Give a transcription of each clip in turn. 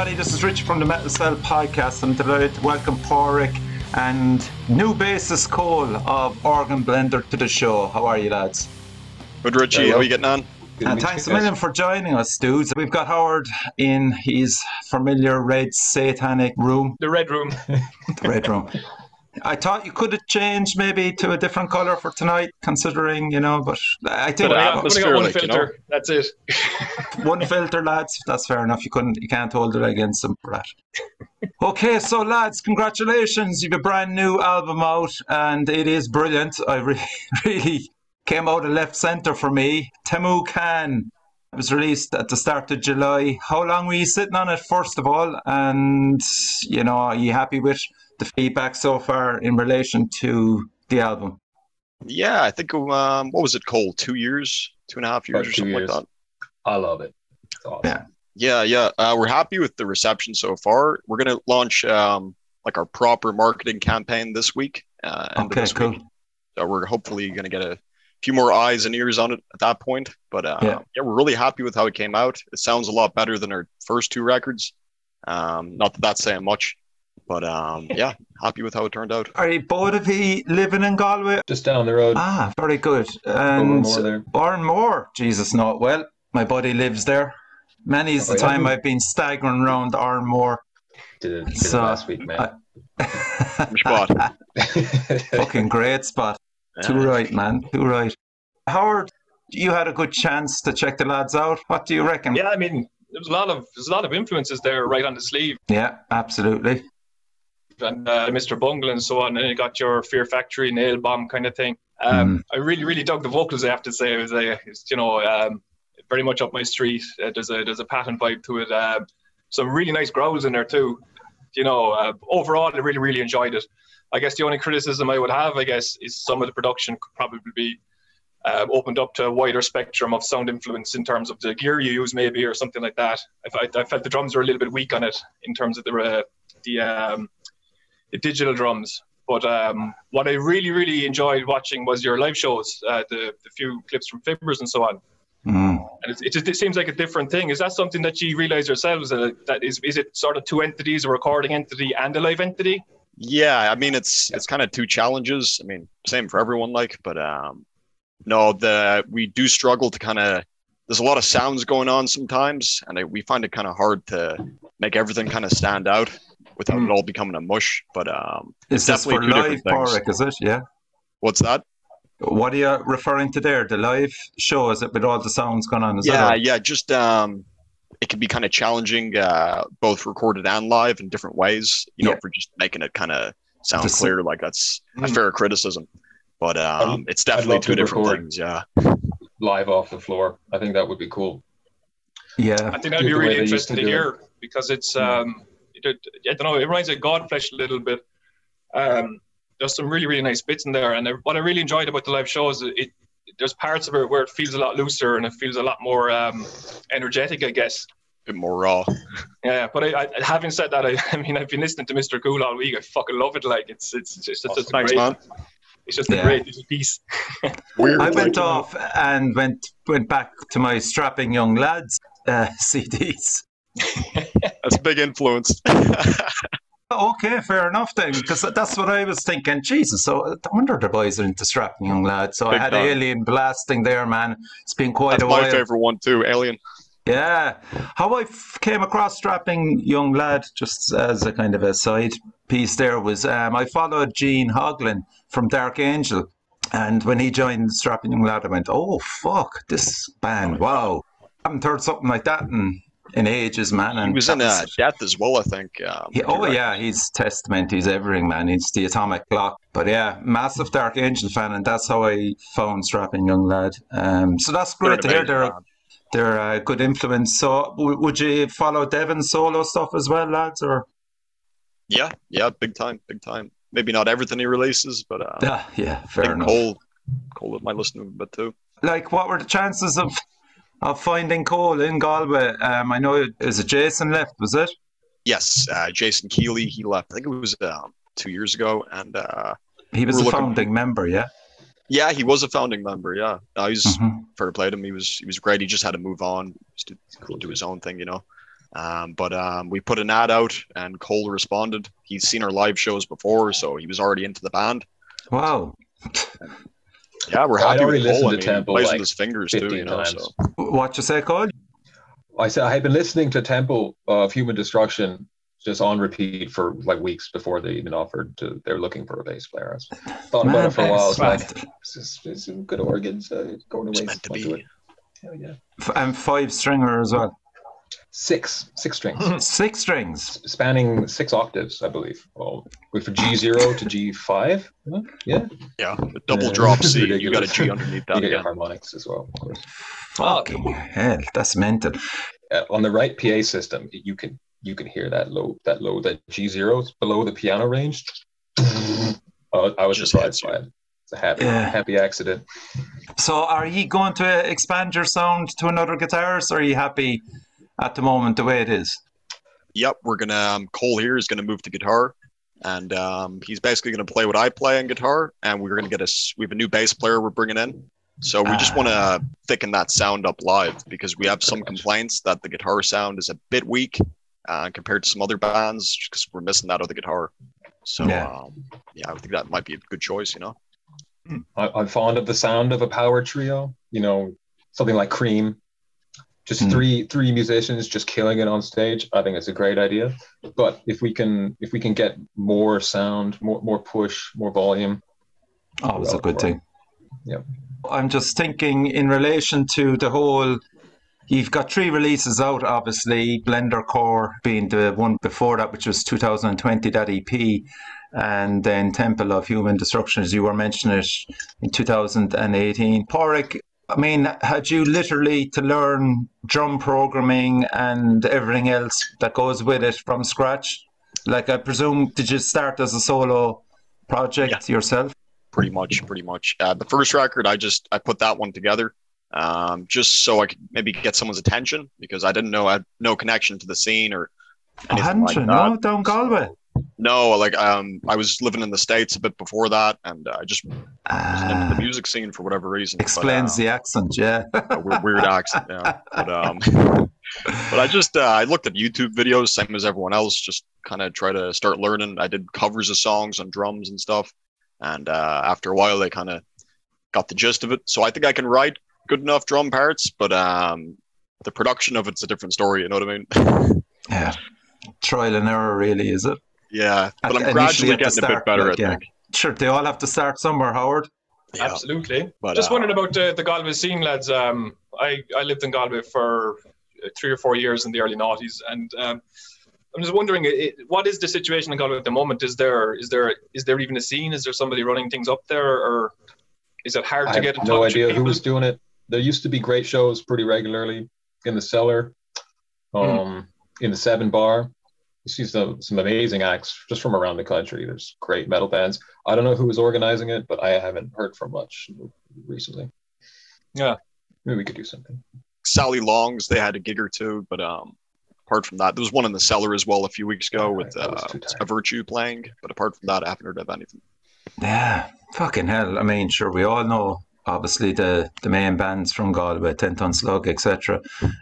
Hey everybody, this is Rich from the Metal Cell podcast. I'm delighted to welcome Pádraig and new bassist Cole of Organ Blender to the show. How are you lads? Good Richie, how are you getting on? And thanks a million for joining us, dudes. We've got Howard in his familiar red satanic room. The red room. the red room. I thought you could have changed maybe to a different color for tonight, considering you know. But I think But I got, got one like, you know. That's it. one filter, lads. That's fair enough. You couldn't, you can't hold it against them for that. Okay, so lads, congratulations! You've a brand new album out, and it is brilliant. I re- really came out of left center for me. Teemu Khan. It was released at the start of July. How long were you sitting on it, first of all? And you know, are you happy with the feedback so far in relation to the album? Yeah, I think um, what was it called? Two years, two and a half years, About or something years. like that. I love it. It's awesome. Yeah. Yeah, yeah. Uh, we're happy with the reception so far. We're gonna launch um, like our proper marketing campaign this week. Uh, Okay, this cool. week. So we're hopefully gonna get a few more eyes and ears on it at that point. But uh, Yeah. yeah. we're really happy with how it came out. It sounds a lot better than our first two records. Um, not that that's saying much, but um, yeah, happy with how it turned out. Are you both of you living in Galway? Just down the road, Ah, very good. And more. Oranmore, Jesus, not Well, my buddy lives there. Many's the Oh, yeah? time I've been staggering around Oranmore. Did it, So, last week, man. Which spot? Fucking great spot. Too right, man. Too right. Howard, you had a good chance to check the lads out. What do you reckon? Yeah, I mean, there's a lot of there's a lot of influences there right on the sleeve, Yeah, absolutely. And uh, Mr. Bungle and so on. And you got your Fear Factory, Nail Bomb kind of thing. Um, I really, really dug the vocals. I have to say, it was uh, it's, you know um, very much up my street. Uh, there's a there's a Patton vibe to it. Um some really nice growls in there too. You know, uh, overall, I really, really enjoyed it. I guess the only criticism I would have, I guess, is some of the production could probably be uh, opened up to a wider spectrum of sound influence in terms of the gear you use, maybe, or something like that. I, I, I felt the drums were a little bit weak on it in terms of the uh, the, um, the digital drums. But um, what I really, really enjoyed watching was your live shows, uh, the, the few clips from Fibbers and so on. Mm. And it, it just it seems like a different thing. Is that something that you realize yourselves? Uh, that is, is it sort of two entities, a recording entity and a live entity? Yeah, I mean it's it's kind of two challenges. I mean, same for everyone, like, but um, no, the we do struggle to kind of. There's a lot of sounds going on sometimes, and I, we find it kind of hard to make everything kind of stand out without Hmm. it all becoming a mush. But um, Is this for definitely two live, different things. Pádraig, is it? Yeah. what's that? What are you referring to there? The live show, is it with all the sounds going on? Is yeah, that yeah, just um, it can be kind of challenging, uh, both recorded and live in different ways. You know, Yeah. for just making it kind of sound Just- clear. Like that's a Mm. fair criticism. But um, it's definitely two different record. things. Yeah. Live off the floor. I think that would be cool. Yeah. I think that'd be really they interesting to to do hear because it's um, it, I don't know, it reminds me of Godflesh a little bit. Um, there's some really really nice bits in there, and what I really enjoyed about the live shows, it, it there's parts of it where it feels a lot looser and it feels a lot more um, energetic, I guess. A bit more raw. Yeah, but I, I, having said that, I, I mean, I've been listening to Mr. Cool all week. I fucking love it. Like it's it's just it's just a Thanks, great, man. it's just a great little piece. Weird. I like, went you know. off and went went back to my strapping young lads uh, CDs. That's a big influence. Okay, fair enough then, because that's what I was thinking. Jesus, so I wonder the boys are into strapping young lads. So I had time. Alien blasting there, man. It's been quite That's a while. my favorite one too. Alien. Yeah, how I f- came across strapping young lad, just as a kind of a side piece, there was um, I followed Gene Hoglan from Dark Angel, and when he joined strapping young lad, I went, "Oh fuck, this band! Wow, I haven't heard something like that in in ages, man." And He was in uh, Death as well, I think. Um, he- oh yeah, he's Testament. He's everything, man. He's the atomic clock. But yeah, massive Dark Angel fan, and that's how I found strapping young lad. Um, so that's great to hear. They're they're a good influence. So w- would you follow Devin's solo stuff as well, lads? Or Yeah, yeah, big time, big time. Maybe not everything he releases, but uh, yeah, yeah, fair enough. Cole, Cole might listen to him a bit too. Like, what were the chances of of finding Cole in Galway? Um, I know it is it Jason left, was it? Yes, uh, Jason Keeley, he left. I think it was um, two years ago, and uh, He was a looking- founding member, yeah. yeah, he was a founding member. Yeah, no, he's Mhm. fair play to him. He was he was great. He just had to move on, to do his own thing, you know. Um, but um, we put an ad out, and Cole responded. He's seen our live shows before, so he was already into the band. Wow. Yeah, we're I'd happy already with Cole. listened I to mean, Temple, plays like, with his fingers too, 15 you know. times. So What you say, Cole? I said I had been listening to Temple of Human Destruction just on repeat for like weeks before they even offered to. They're looking for a bass player. I was thought about it for a while. I was like, it's, just, it's some good organs uh, going it's away. meant to be. do it. Hell yeah. F- And five stringer as well. Six, six strings, Six strings. spanning six octaves, I believe. Well, went from G zero to G five. Yeah, Yeah, a double Yeah, drop it's C. You got a g ridiculous. G underneath you that get your harmonics as well, of course. Fucking hell, that's mental. uh, on the right PA system, you can you can hear that low that low that G zeros below the piano range. I, I was Just surprised hits by it. It's a happy Yeah. happy accident. So, are you going to expand your sound to another guitarist, or are you happy at the moment the way it is? Yep, we're gonna. Um, Cole here is gonna move to guitar, and um, he's basically gonna play what I play on guitar, and we're gonna get a. s- We have a new bass player we're bringing in, so we just Ah. want to thicken that sound up live because we have some complaints that the guitar sound is a bit weak uh, compared to some other bands because we're missing that other guitar. So Yeah. um, yeah, I think that might be a good choice. You know. I, I'm fond of the sound of a power trio. You know, something like Cream. Just Hmm. three three musicians just killing it on stage. I think it's a great idea. But if we can if we can get more sound, more more push, more volume, oh it's a good thing. Yep. I'm just thinking in relation to the whole. You've got three releases out, obviously. Blender Core being the one before that, which was 2020, that EP, and then Temple of Human Destruction, as you were mentioning it in 2018. Pádraig, I mean, had you literally to learn drum programming and everything else that goes with it from scratch? Like, I presume, did you start as a solo project yourself? pretty much pretty much uh, the first record i just i put that one together um, just so i could maybe get someone's attention because i didn't know i had no connection to the scene or anything hadn't like that. No, down Galway. No like um i was living in the states a bit before that and uh, i just was into Ah, the music scene for whatever reason but, explains uh, the accent, yeah. a weird, weird accent yeah but um but i just uh, i looked at youtube videos same as everyone else just kind of try to start learning i did covers of songs on drums and stuff and uh, after a while they kind of got the gist of it so i think i can write good enough drum parts but um the production of it's a different story you know what i mean yeah. Trial and error, really, is it? Yeah but At- i'm initially gradually at the getting a bit better like, i yeah. Sure, they all have to start somewhere, Howard. yeah. Absolutely. But, Just uh, wondering about the, the Galway scene, lads. Um, I, I lived in Galway for uh, three or four years in the early noughties, and um, I'm just wondering, it, what is the situation in Galway at the moment? Is there is there is there even a scene? Is there somebody running things up there, or is it hard I to have get in no touch idea with who was doing it. There used to be great shows pretty regularly in the cellar, um, in the Seven Bar. You see some some amazing acts just from around the country. There's great metal bands. I don't know who was organizing it, but I haven't heard from much recently. Yeah. maybe we could do something. Sally Longs, they had a gig or two, but um, apart from that, there was one in the cellar as well a few weeks ago Alright, with that uh, a Virtue playing. But apart from that, I haven't heard of anything. Yeah, fucking hell. I mean, sure, we all know, obviously, the, the main bands from Galway, Ten Ton Slug, etc.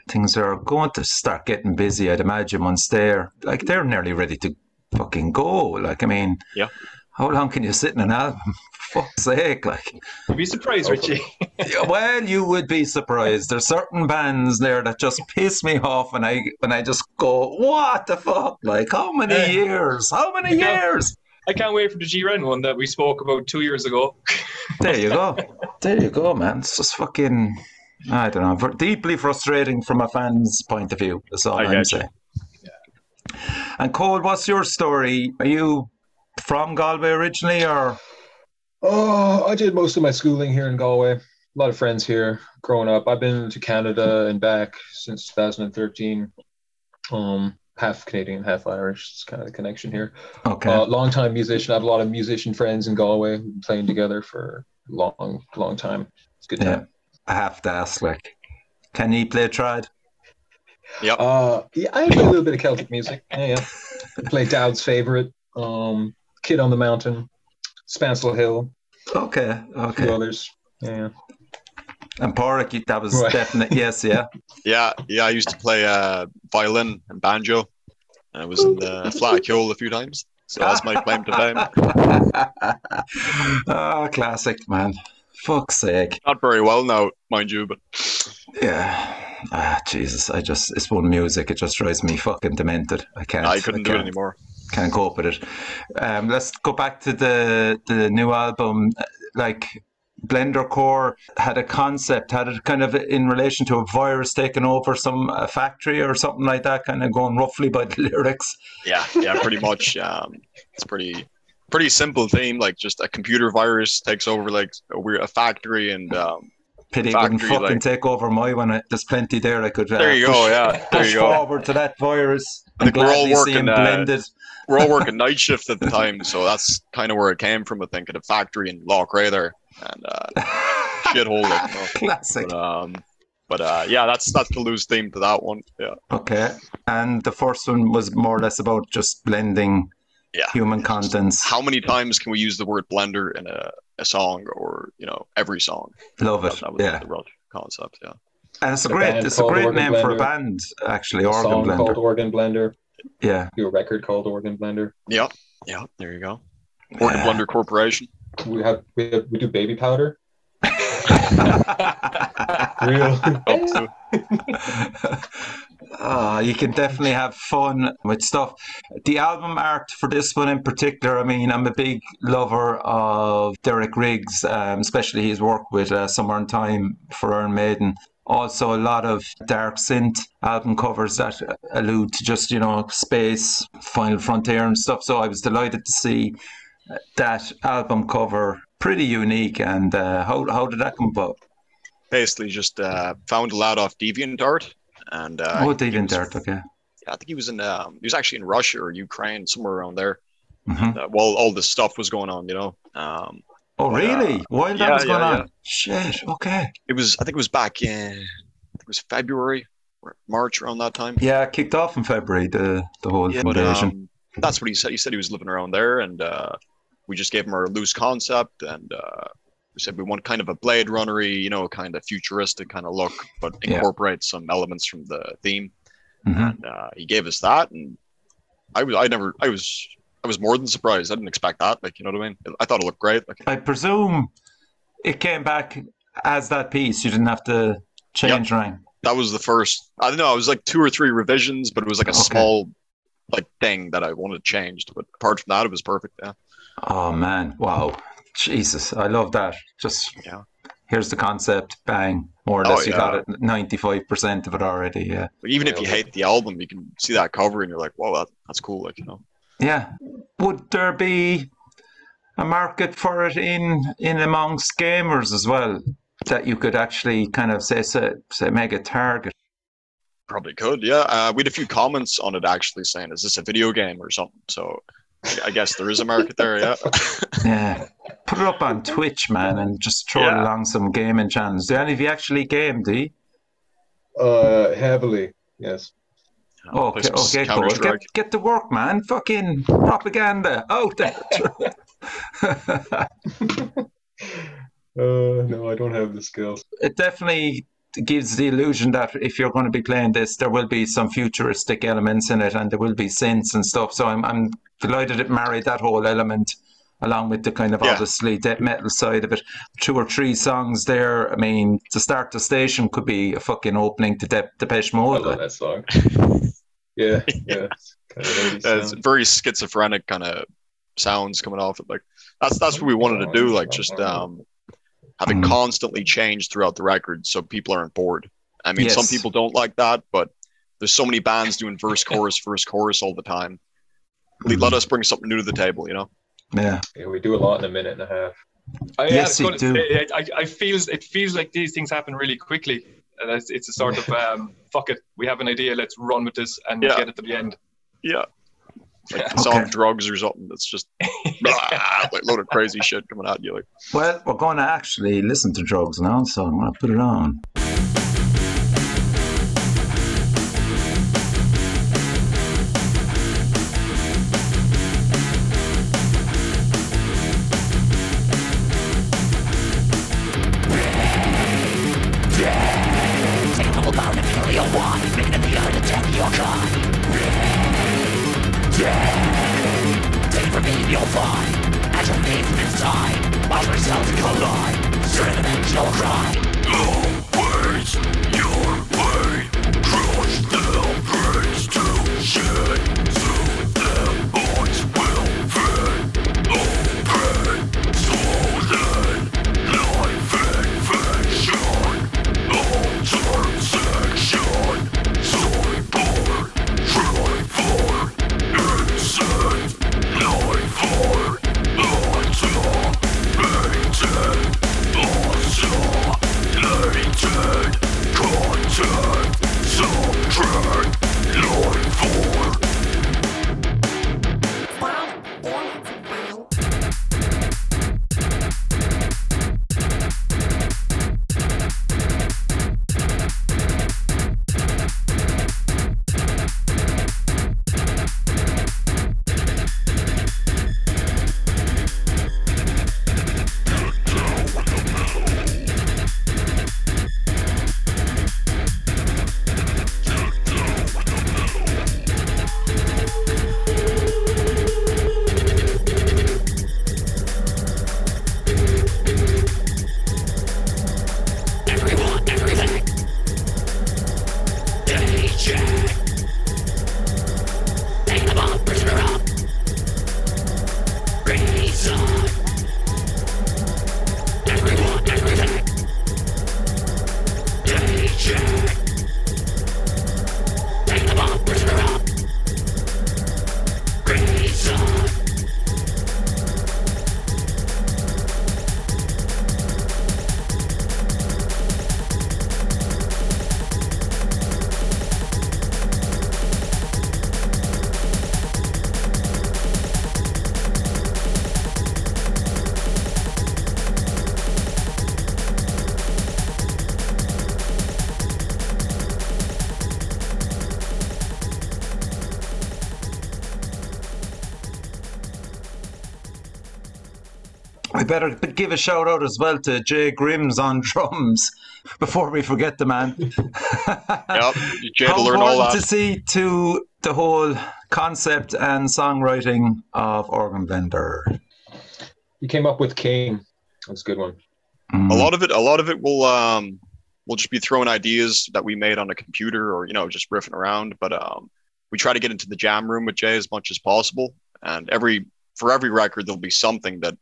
Things are going to start getting busy, I'd imagine, once they're, like, they're nearly ready to fucking go. Like, I mean, Yeah. how long can you sit in an album? For fuck's sake, like. You'd be surprised, Richie. Yeah, well, you would be surprised. There's certain bands there that just piss me off, and I and I just go, "What the fuck? Like, how many Yeah. years? How many years?" I can't wait for the G Ren one that we spoke about two years ago. There you go. There you go, man. It's just fucking. I don't know. ver- Deeply frustrating from a fan's point of view. That's all I I'm get you. saying. And Cole, what's your story? Are you from Galway originally, or Oh, I did most of my schooling here in Galway. A lot of friends here growing up. I've been to Canada and back since 2013. Um, half Canadian, half Irish. It's kind of the connection here. okay? Uh, long time musician. I have a lot of musician friends in Galway playing together for a long, long time. It's a good yeah, time. I have to ask. Like, can you play trad? Yep. Uh, yeah, I play a little bit of Celtic music. Yeah, yeah. I play Dowd's favorite, um, Kid on the Mountain, Spancel Hill, Okay, a few okay. others. Yeah. And Pádraig, that was Right. definite. Yes, yeah. Yeah, yeah. I used to play uh, violin and banjo. I was in the Fleadh Cheoil a few times, so that's my claim to fame. oh, classic, man. Fuck's sake. Not very well now, mind you, but Yeah. Ah, Jesus. I just, it's one music. It just drives me fucking demented. I can't. I couldn't do it can't. anymore. can't cope with it. Um, let's go back to the the new album. Like Blender Core had a concept, had it kind of in relation to a virus taking over some a factory or something like that, kind of going roughly by the lyrics. Yeah, yeah, pretty much. Um, it's pretty pretty simple theme. Like just a computer virus takes over like a weird a factory, and um, Pity it wouldn't fucking like- take over my one. I- There's plenty there. I could uh, there you push, go. Yeah, there push you go. forward to that virus. I think I'm we're all working, uh, blended. We're all working night shift at the time, so that's kind of where it came from. I think at a factory in Loch there, and uh, shithole. Like, you know. Classic. But um, but uh, yeah, that's that's the loose theme to that one. Yeah, Okay. And the first one was more or less about just blending Yeah. human contents. how many times can we use the word blender in a, a song or you know every song? Love it. that was yeah. the real concept. Yeah. And it's a A great it's a great Organ name for a band, actually, A Organ song called Blender. Organ Blender. Yeah. Do a record called Organ Blender. Yep. Yeah. There you go. Organ Yeah. Blender Corporation. We have we have, we do baby powder. Real. Up to- Ah, you can definitely have fun with stuff. The album art for this one in particular, I mean, I'm a big lover of Derek Riggs, um, especially his work with uh, Somewhere in Time for Iron Maiden. Also, a lot of dark synth album covers that allude to just, you know, space, Final Frontier and stuff. So I was delighted to see that album cover. Pretty unique. And uh, how, how did that come about? Basically, just uh, found a lad off DeviantArt, and uh, oh, he David was- Dirt, okay. I think he was in. Um, he was actually in Russia or Ukraine, somewhere around there. Mhm. Uh, while all this stuff was going on, you know. Um, Oh, really? While that yeah, was going yeah, on? yeah. Shit, okay. it was. I think it was back in. It was February, or March, around that time. Yeah, it kicked off in February, the, the whole Yeah, but um, that's what he said. He said he was living around there, and uh, we just gave him our loose concept, and uh, we said we want kind of a Blade Runnery, you know, kind of futuristic kind of look, but Yeah. incorporate some elements from the theme. Mhm. And uh, he gave us that, and I was, I never, I was, I was more than surprised. I didn't expect that. Like, you know what I mean? I thought it looked great. Like, I presume it came back as that piece. You didn't have to change anything. that was the first. I don't know. It was like two or three revisions, but it was like a Okay. small, like thing that I wanted changed. But apart from that, it was perfect. Yeah. Oh, man. Wow. Jesus. I love that. Just Yeah. here's the concept. Bang. More or Oh, less, you got it 95% of it already. Yeah. But even if you hate the album, you can see that cover and you're like, "Whoa, that, that's cool!" Like you know, Yeah. Would there be a market for it in in amongst gamers as well? That you could actually kind of say, say, say make a target. probably could. Yeah, uh, we had a few comments on it actually saying, "Is this a video game or something?" So I- I guess there is a market there. Yeah, Yeah. Put it up on Twitch, man, and just throw Yeah. along some gaming channels. Do any of you actually game, do you? Uh, heavily. Yes. Play Okay, okay, cool. Get, get to work, man. Fucking propaganda out there. Uh, no, I don't have the skills. it definitely gives the illusion that if you're going to be playing this, there will be some futuristic elements in it and there will be synths and stuff. So I'm, I'm delighted it married that whole element along with the kind of Yeah. obviously death metal side of it. Two or three songs there. I mean, to start the station could be a fucking opening to De- Depeche I Mode. love that song. Yeah, yeah. It's kind of 80s it's very schizophrenic kind of sounds coming off it. Like that's that's what we wanted to do. Like just um, have it Mhm. constantly change throughout the record, so people aren't bored. I mean, some people don't like that, but there's so many bands doing verse, chorus, verse, chorus all the time. Let- Let us bring something new to the table, you know. Yeah. Yeah, we do a lot in a minute and a half. I, yeah, Yes, I you do. say, I, I, I feels it feels like these things happen really quickly. And it's, it's a sort of um, fuck it, we have an idea, let's run with this and Yeah. get it to the end. Yeah. Like Yeah. it's on Okay. drugs or something. That's just blah, like load of crazy shit coming out. you. Like Well, we're going to actually listen to drugs now, so I'm going to put it on. Better give a shout out as well to Jay Grims on drums before we forget the man. Yep, you had to How learn all that. to see to the whole concept and songwriting of Organ Blender. You came up with King. That's a good one. Mm. a lot of it a lot of it will um we'll just be throwing ideas that we made on a computer or you know just riffing around but um we try to get into the jam room with jay as much as possible and every for every record there'll be something that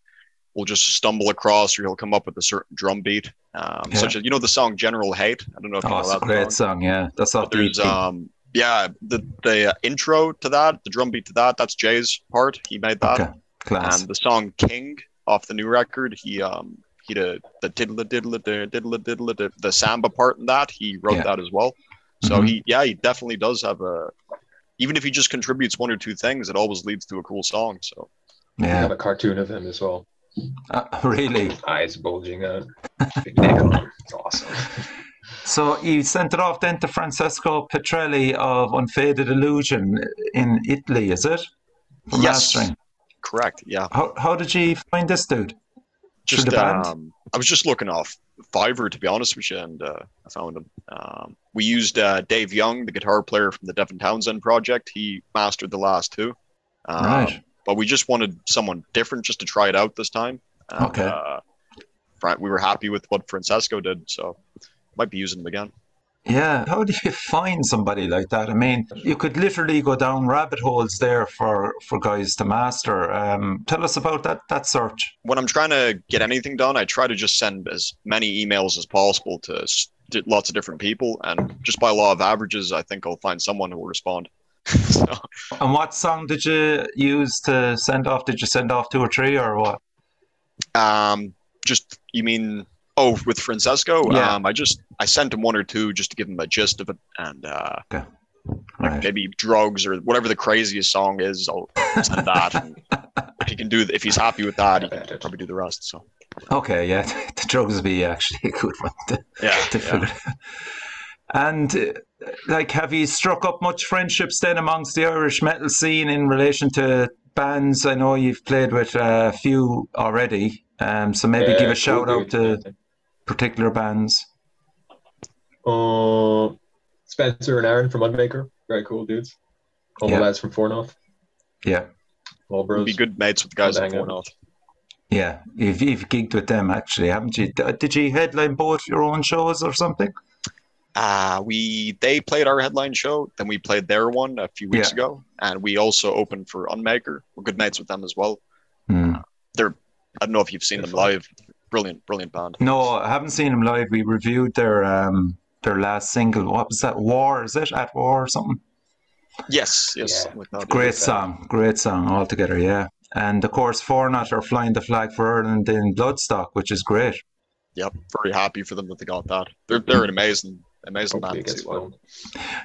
we'll just stumble across or he'll come up with a certain drum beat um Yeah. such as you know the song general hate i don't know if you Oh, know it's a great song. song, yeah. That's off the there's um yeah the the uh, intro to that the drum beat to that that's jay's part he made that okay, class. and the song King off the new record, he um he the the diddle diddle diddle diddle the, the samba part in that he wrote Yeah. that as well. So Mhm. he yeah he definitely does have a even if he just contributes one or two things, it always leads to a cool song. So We yeah, have a cartoon of him as well. Uh, really. Eyes bulging out. Big neck on. It's awesome. So you sent it off then to Francesco Petrelli of Unfaded Illusion in Italy, is it? For Yes. mastering. correct, yeah. How, how did you find this dude? Just the band? um, I was just looking off Fiverr to be honest with you, and uh, I found him. Um, we used uh, Dave Young, the guitar player from the Devin Townsend project. He mastered the last two. Um, right. But we just wanted someone different just to try it out this time. And, Okay. Uh, we were happy with what Francesco did, so might be using them again. Yeah. How do you find somebody like that? I mean, you could literally go down rabbit holes there for, for guys to master. Um, tell us about that that search. When I'm trying to get anything done, I try to just send as many emails as possible to lots of different people, and just by law of averages, I think I'll find someone who will respond. so, And what song did you use to send off? Did you send off two or three or what? um, just you mean oh with Francesco? Yeah. Um, I just I sent him one or two just to give him a gist of it, and uh, Right. maybe drugs or whatever the craziest song is. I'll send that. And if he can do, if he's happy with that, he can probably do the rest. So Okay, yeah, the drugs would be actually a good one to, yeah, to yeah. Figure. And uh, like, have you struck up much friendships then amongst the Irish metal scene in relation to bands? I know you've played with uh, a few already, um, so maybe Yeah, give a shout out to particular bands. Uh, Spencer and Aaron from Unmaker. Very cool dudes. All Yeah. the lads from Four North. Yeah, All bros. Be good mates with the guys from at to hang Four. North. Yeah, you've, you've gigged with them actually, haven't you? Did you headline both your own shows or something? Uh, we they played our headline show, then we played their one a few weeks Yeah. ago, and we also opened for Unmaker. We're good mates with them as well. Hmm. They're I don't know if you've seen them live. Brilliant, brilliant band. No, I haven't seen them live. We reviewed their um their last single. What was that? War is it? At War or something? Yes, yes, Yeah. something like that. Great song, great song altogether. Yeah, and of course, Fornat are flying the flag for Ireland in Bloodstock, which is great. Yep, very happy for them that they got that. They're they're an amazing, amazing Hopefully band. it gets as well.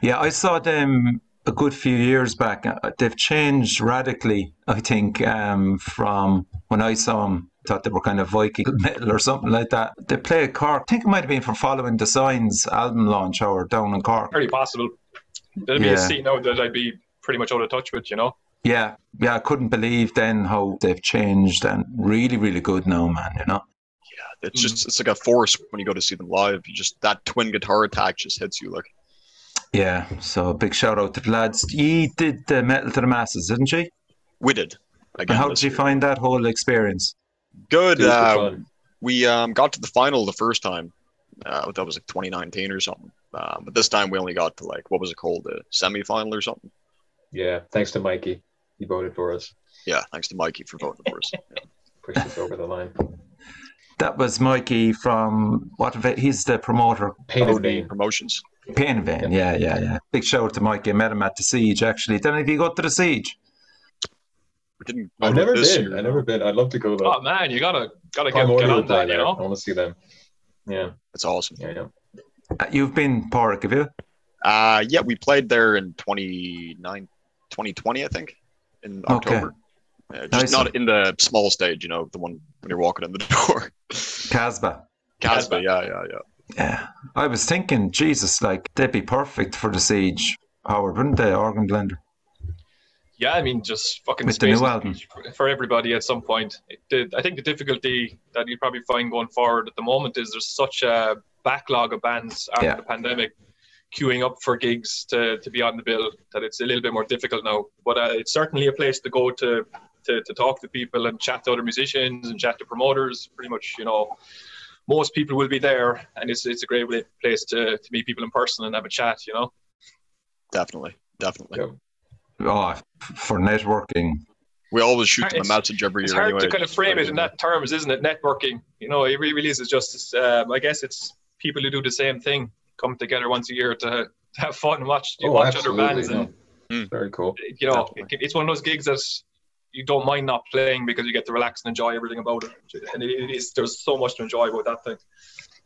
Yeah, I saw them a good few years back. Uh, They've changed radically, I think, um, from when I saw them. I thought they were kind of Viking metal or something like that. They play at Cork. I think it might have been for following the Signs album launch or down in Cork. Very possible. There'd be Yeah. a scene now that I'd be pretty much out of touch with, you know. Yeah, yeah, I couldn't believe then how they've changed and really, really good now, man. You know. It's just it's like a force when you go to see them live. You just that twin guitar attack just hits you like. Yeah, so big shout out to the lads. Ye did the metal to the masses, didn't she? We did. And Again, how did you year. find that whole experience? Good. Uh, we um, got to the final the first time. Uh, that was like 2019 or something. Uh, but this time we only got to like what was it called, the semi-final or something. Yeah, thanks to Mikey. He voted for us, Yeah, thanks to Mikey for voting for us. Yeah. pushed us over the line. That was Mikey from what? event- He's the promoter. Pain and OD promotions. Pain and Vein. Yeah, yeah, yeah. Big shout out to Mikey. I met him at the Siege actually. Then if you go to the Siege, We didn't. go I've never this been. year, I've never been. I'd love to go though. Oh man, you gotta gotta get, Primordial get on that, you there. I know. want to see them. Yeah, It's awesome. yeah, yeah. Uh, you've been Park, have you? Uh, yeah, we played there in 29, 2020, I think, in Okay. October. Uh, just Nice. not in the small stage, you know, the one when you're walking in the door. Casbah. Casbah, yeah, yeah, yeah. Yeah. I was thinking, Jesus, like they'd be perfect for the Siege, Howard, wouldn't they? Organ blender. Yeah, I mean, just fucking With the new album. for everybody at some point. It, did- I think the difficulty that you probably find going forward at the moment is there's such a backlog of bands after Yeah. the pandemic queuing up for gigs to, to be on the bill that it's a little bit more difficult now. But uh, it's certainly a place to go to, to to talk to people and chat to other musicians and chat to promoters. Pretty much, you know, most people will be there, and it's it's a great way- place to, to meet people in person and have a chat. You know. Definitely, definitely. Yeah. Oh, for networking. We always shoot them a It's- message every it's year hard anyway. to kind of frame it in that terms, isn't it? Networking, you know, it really is. It's just, um, I guess, it's people who do the same thing come together once a year to, to have fun and watch Oh, watch other bands, no. and Hmm. Very cool. you know, Definitely. it, it's one of those gigs that you don't mind not playing because you get to relax and enjoy everything about it. And it, is there's so much to enjoy about that thing.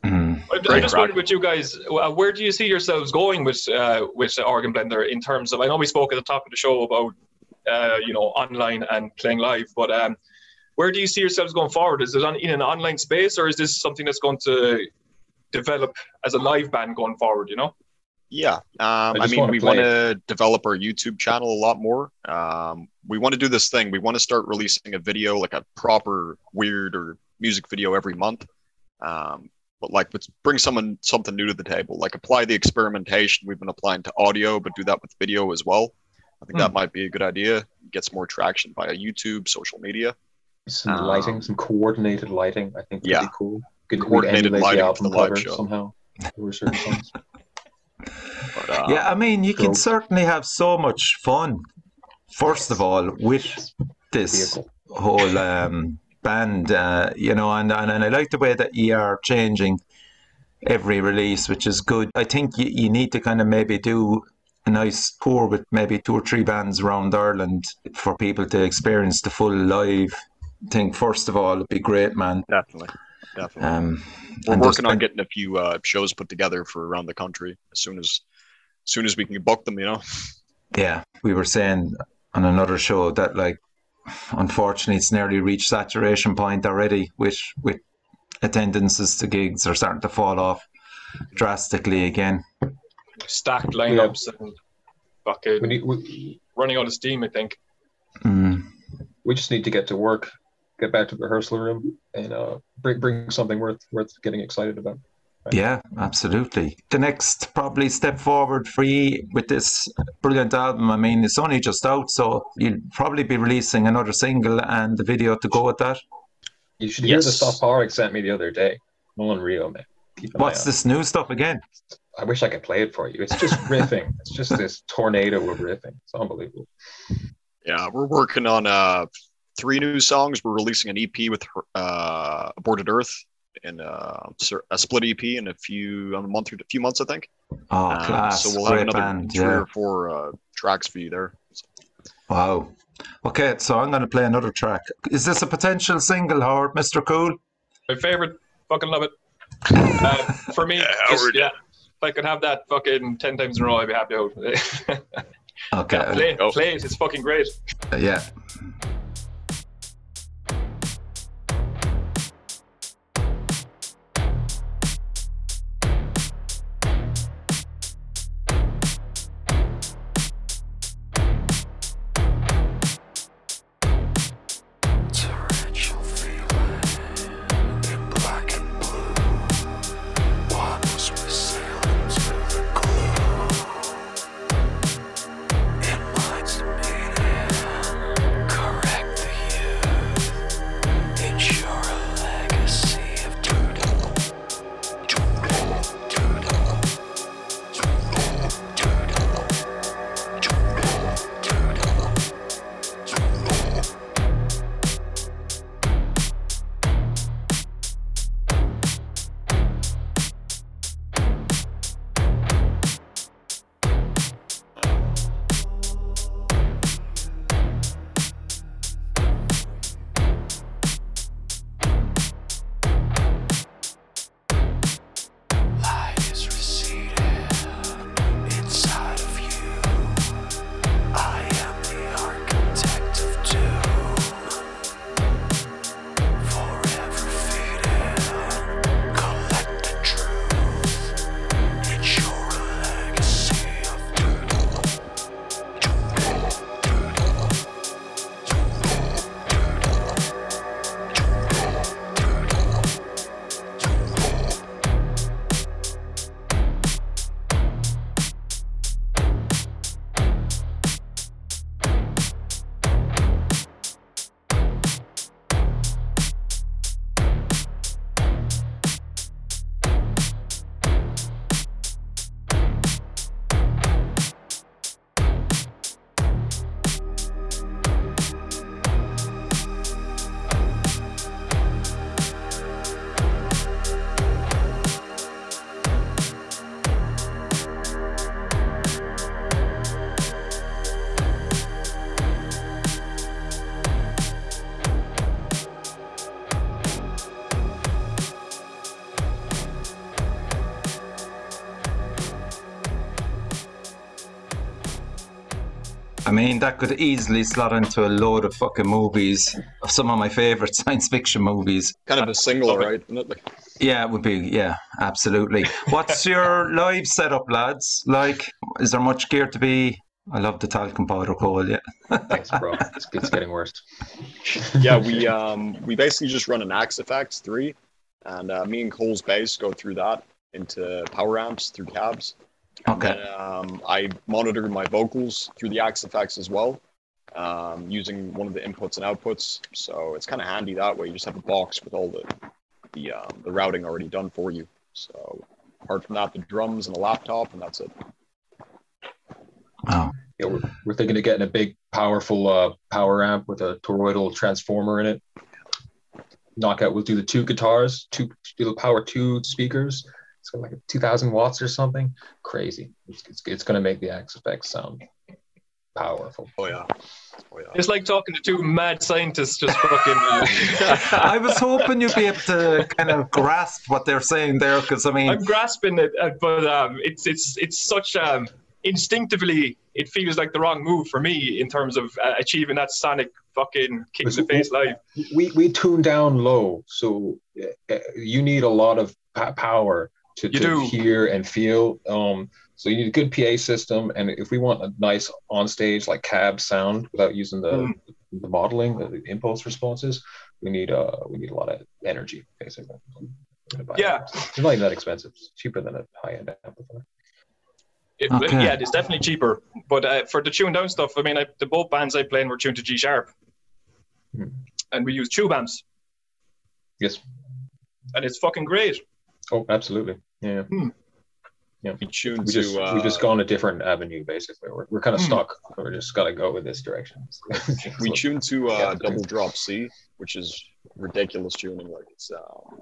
Mm. I, I Great just wondered with you guys, uh, where do you see yourselves going with uh, with Organ Blender in terms of? I know we spoke at the top of the show about uh, you know online and playing live, but um, where do you see yourselves going forward? Is it on, in an online space, or is this something that's going to develop as a live band going forward? You know, Yeah, um, I, just mean, we want to develop our YouTube channel a lot more. Um, we want to do this thing. We want to start releasing a video, like a proper weird or music video every month. Um, but like, let's bring someone something new to the table. Like, apply the experimentation we've been applying to audio, but do that with video as well. I think that might be a good idea. Get some more traction via YouTube, social media. Some Um, lighting, some coordinated lighting. I think would yeah. be cool. Could Coordinated lighting the album the live show. somehow. Or certain songs. Uh, Yeah, I mean, you can certainly have so much fun. First of all, with this Vehicle. whole um, band, uh, you know, and, and and I like the way that you are changing every release, which is good. I think you, you need to kind of maybe do a nice tour with maybe two or three bands around Ireland for people to experience the full live thing. First of all, it'd be great, man. definitely, definitely. Um, We're working on getting a few uh, shows put together for around the country as soon as soon as we can book them. You know. yeah, we were saying on another show that like unfortunately it's nearly reached saturation point already which with attendances to gigs are starting to fall off drastically again. stacked lineups and fucking We, need, we, running out of steam. I think. Mm. we just need to get to work, get back to the rehearsal room, and uh, bring bring something worth worth getting excited about. Yeah, absolutely. The next probably step forward for you with this brilliant album. I mean, it's only just out, so you'll probably be releasing another single and the video to go with that. You should hear the stuff Park sent me the other day. Nolan Rio, man. Keep What's this new stuff again? I wish I could play it for you. It's just riffing. it's just this tornado of riffing. It's unbelievable. Yeah, we're working on uh, three new songs. We're releasing an EP with uh, Aborted Earth and uh, cer- a split EP in a few a month or a few months, I think. Oh, Um, class! So we'll have Great another band. three Yeah. or four uh, tracks for you there. Wow. Okay, so I'm going to play another track. Is this a potential single, Howard, Mr. Cool? My favorite. Fucking love it. Uh, for me, Yeah, just, yeah. If I could have that fucking ten times in a row, I'd be happy out. Okay. play, Oh. play it. It's fucking great. Yeah. Mean, that could easily slot into a load of fucking movies, of some of my favorite science fiction movies. Kind of a single, right? Isn't it? Like, Yeah, it would be. Yeah, absolutely. What's your live setup, lads? Like, is there much gear to be? I love the talcum powder Cole. Yeah. Thanks, bro. It's, it's getting worse. yeah, we um we basically just run an Axe-Fx three, and uh, me and Cole's bass go through that into power amps through cabs. Okay. And, um, I monitor my vocals through the Axe-Fx as well, um, using one of the inputs and outputs. So it's kind of handy that way. You just have a box with all the the um, the routing already done for you. So apart from that, the drums and a laptop, and that's it. Oh, Yeah, we're, we're thinking of getting a big, powerful uh, power amp with a toroidal transformer in it. Knockout. We'll do the two guitars, two do the power two speakers. It's got like 2,000 watts or something. Crazy. It's, it's, it's going to make the Axe-Fx sound powerful. Oh yeah, oh yeah. It's like talking to two mad scientists just fucking. I was hoping you'd be able to kind of grasp what they're saying there, because I mean, I'm grasping it, uh, but um, it's it's it's such um, instinctively it feels like the wrong move for me in terms of uh, achieving that sonic fucking kick in the face live. We, we tune down low, so uh, you need a lot of power to, to hear and feel. Um, so you need a good PA system, and if we want a nice on stage like cab sound without using the Mm. the modeling, the, the impulse responses, we need uh we need a lot of energy basically. Yeah. It's not even that expensive. It's cheaper than a high-end amplifier. It, Okay. Yeah, it's definitely cheaper. But uh, for the tuned down stuff, I mean, I, the both bands I play in were tuned to G sharp, Hmm. and we use tube amps, Yes. and it's fucking great. Oh, absolutely. Yeah. We tune We just to uh, we just gone a different avenue basically. We're, we're kind of Hmm. stuck. We're just gotta go with this direction. we tune to uh, Yeah. double drop C, which is ridiculous tuning. Like it's um,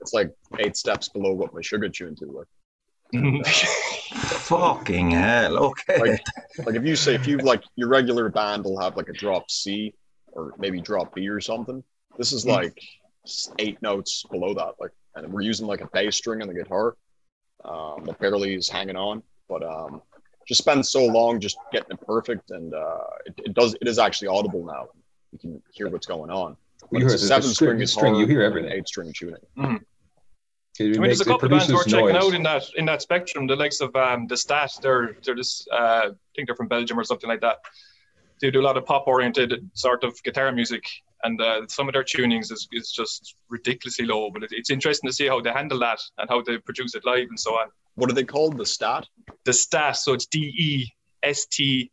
it's like eight steps below what Meshuggah tuned to. Like Fucking hell. Okay. Like- like if you say if you like your regular band will have like a drop C or maybe drop B or something. This is Mm. like eight notes below that. Like and we're using like a bass string on the guitar. Um, that barely is hanging on, but um, just spend so long just getting it perfect, and uh, it, it does. It is actually audible now. You can hear what's going on. But You it's hear a the- the seven string- string the guitar, string, you hear everything. Eight string tuning. It I mean, makes- there's a couple of bands produces we're checking out in that in that spectrum. The likes of um, the Stat, they're they're just uh, I think they're from Belgium or something like that. They do a lot of pop oriented sort of guitar music, and uh, some of their tunings is, is just ridiculously low. But it, it's interesting to see how they handle that and how they produce it live and so on. What are they called? The stat? The Stat, so it's D E S T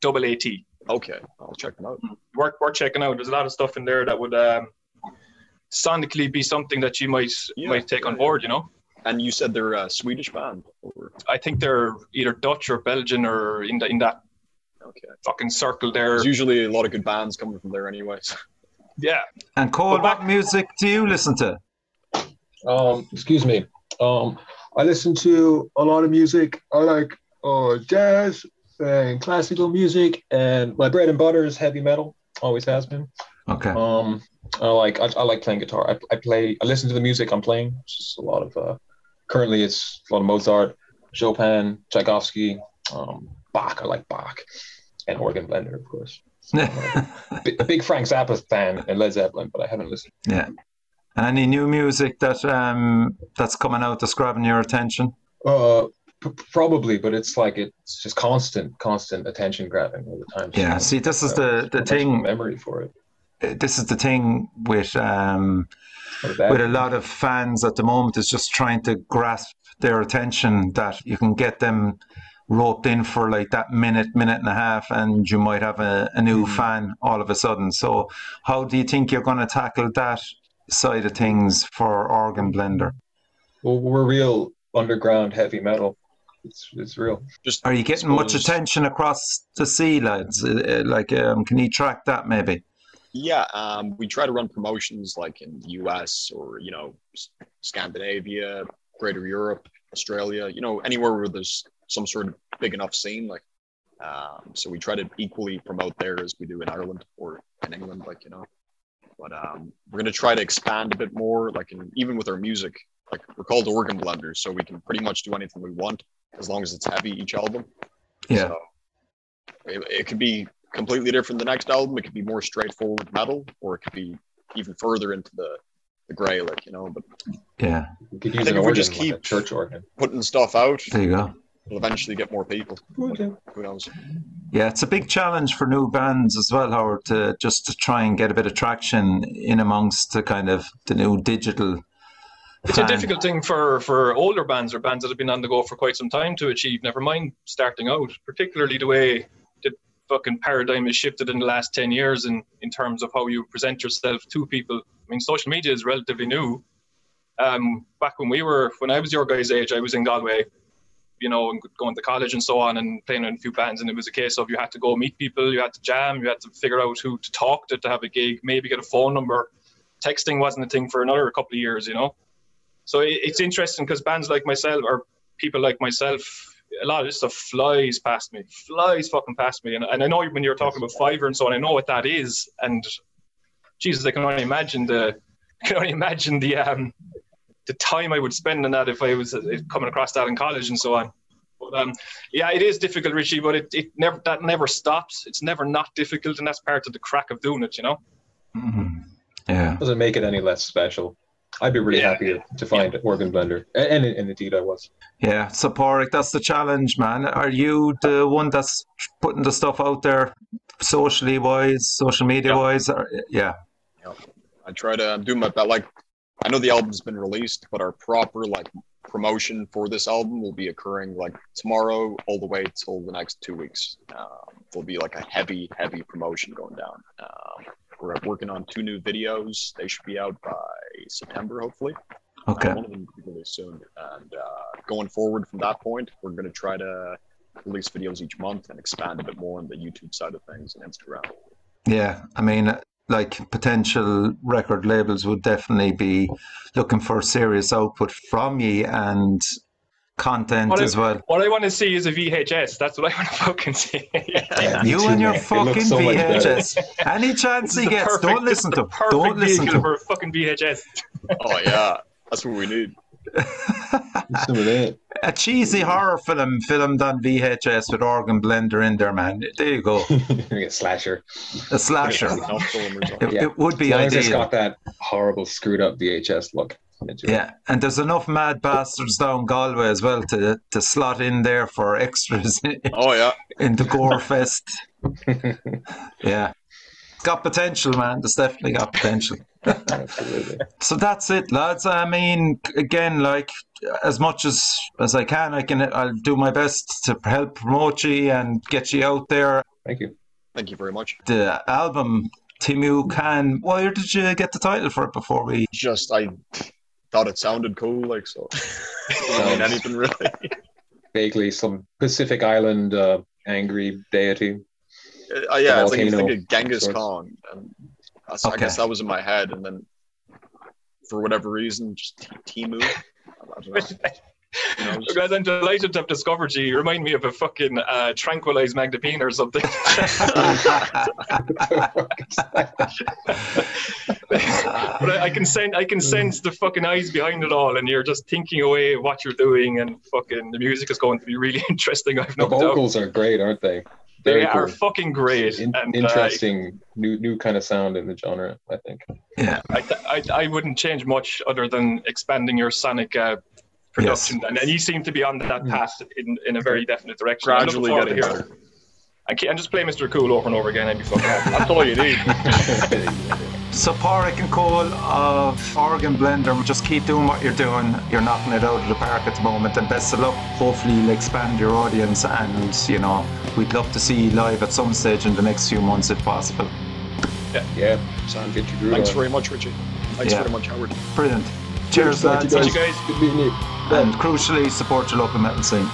double A T. Okay, I'll check them out. Worth worth checking out. There's a lot of stuff in there that would um, sonically be something that you might Yeah, might take on yeah, board. You know. And you said they're a Swedish band? Or, I think they're either Dutch or Belgian or in the, in that okay. fucking circle there. There's usually a lot of good bands coming from there, anyways. Yeah, And Cole, But back- what music do you listen to? Um, excuse me. Um, I listen to a lot of music. I like uh, jazz and classical music, and my bread and butter is heavy metal. Always has been. Okay. Um, I like I, I like playing guitar. I, I play. I listen to the music I'm playing. It's just a lot of. Uh, currently, it's a lot of Mozart, Chopin, Tchaikovsky, um, Bach. I like Bach, and organ blender, of course. A big Frank Zappa fan and Led Zeppelin, but I haven't listened. yeah. And any new music that um that's coming out that's grabbing your attention? Uh, p- probably, but it's like it's just constant, constant attention grabbing all the time. Yeah. So, See, this is uh, the the thing. Memory for it. This is the thing with um Not a bad with a lot of fans at the moment is just trying to grasp their attention that you can get them roped in for like that minute, minute and a half, and you might have a, a new Mhm. fan all of a sudden. So, how do you think you're going to tackle that side of things for Organ Blender? Well, we're real underground heavy metal. It's it's real. Just Are you getting much attention across the sea, lads? Uh, uh, Like, um, can you track that maybe? Yeah, um, we try to run promotions like in the US or you know Scandinavia, Greater Europe, Australia. You know anywhere where there's some sort of big enough scene. Like, um, so we try to equally promote there as we do in Ireland or in England. Like you know, but um, we're gonna try to expand a bit more. Like in, even with our music, like we're called organ blenders, so we can pretty much do anything we want as long as it's heavy each album. Yeah. So it, it could be completely different the next album. It could be more straightforward metal, or it could be even further into the the grey, like you know. But Yeah, We could I think if we organ, just like keep- church organ. putting stuff out there you go. We'll eventually get more people. Okay. Who knows? Yeah, it's a big challenge for new bands as well, Howard, to just to try and get a bit of traction in amongst the kind of the new digital. it's fan. a difficult thing for for older bands or bands that have been on the go for quite some time to achieve. Never mind starting out, particularly the way the fucking paradigm has shifted in the last ten years in in terms of how you present yourself to people. I mean, social media is relatively new. Um, back when we were, when I was your guys' age, I was in Galway, you know, and going to college and so on, and playing in a few bands. And it was a case of you had to go meet people, you had to jam, you had to figure out who to talk to to have a gig, maybe get a phone number. Texting wasn't a thing for another couple of years, you know. So it, it's interesting because bands like myself or people like myself, a lot of this stuff flies past me, flies fucking past me. And, and I know when you're talking about Fiverr and so on, I know what that is. And Jesus, I can only imagine the, I can only imagine the um, the time I would spend on that if I was uh, coming across that in college and so on. But um, yeah, it is difficult, Richie. But it, it never that never stops. It's never not difficult, and that's part of the crack of doing it. You know. Mhm. Yeah, Doesn't make it any less special. I'd be really Yeah. happy to, to find organ blender, and, and, and indeed I was. yeah. So, Pádraig, that's the challenge, man. Are you the one that's putting the stuff out there, socially wise, social media wise? Or, yeah, I try to doing my best. Like I know the album's been released, but our proper like promotion for this album will be occurring like tomorrow all the way till the next two weeks. Um, there'll be like a heavy, heavy promotion going down. Um, we're working on two new videos. They should be out by September, hopefully. Okay. Uh, one of them will be released soon. And uh, going forward from that point, we're going to try to release videos each month and expand a bit more on the YouTube side of things and Instagram. Yeah, I mean, like potential record labels would definitely be looking for serious output from you and content What as if- well. What I want to see is a VHS. That's what I want to fucking see. Yeah, You too, and your man. Fucking so. VHS. Any chance he gets, perfect- don't listen to him. Perfect Don't listen to him. for a fucking VHS. Oh, yeah. That's what we need. Some of that. A cheesy horror film filmed on VHS with organ blender in there, man. There you go. a slasher. A slasher. Enough filmers on. It, Yeah. it would As be long as it's ideal. got that horrible screwed up VHS look. Yeah, and there's enough mad bastards down Galway as well to to slot in there for extras Oh, yeah. in the Gore Fest. Yeah, it's got potential, man. It's definitely got potential. Absolutely. So that's it, lads. I mean, again, like as much as as I can, I can. I'll do my best to help promote you and get you out there. Thank you. Thank you very much. The album, Teemu Khan. Where did you get the title for it before we? Just, I thought it sounded cool, like, so. I mean, anything really. Vaguely some Pacific Island uh, angry deity. Uh, yeah, it's like you volcano think of Genghis sorts. Khan, and I Okay. guess that was in my head, and then for whatever reason, just T- Teemu. I don't know. Who guys, I'm delighted to have discovered you. You remind me of a fucking uh, tranquilized Mudvayne or something. but I, I can sense, I can sense the fucking eyes behind it all, and you're just thinking away what you're doing, and fucking the music is going to be really interesting. I've The no doubt. vocals are great, aren't they? They Very are fucking great, In- and uh, interesting new new kind of sound in the genre, I think. yeah, I, I, I wouldn't change much other than expanding your sonic uh, production, and, and you seem to be on that path in, in a very definite direction. I'm Gradually forward to getting hearing- better. I can't, and just play Mr. Cool over and over again, and be fucking happy. That's all you need. So Pádraig and Cole of Organ Blender, just keep doing what you're doing. You're knocking it out of the park at the moment, and best of luck. Hopefully, you'll expand your audience, and you know, we'd love to see you live at some stage in the next few months if possible. yeah, Yeah. sound get your groove Thanks very much, Richie. Thanks Yeah. very much, Howard. Brilliant. Cheers, Thank lads. you Thank you guys. Good meeting you. And crucially, support your local metal scene.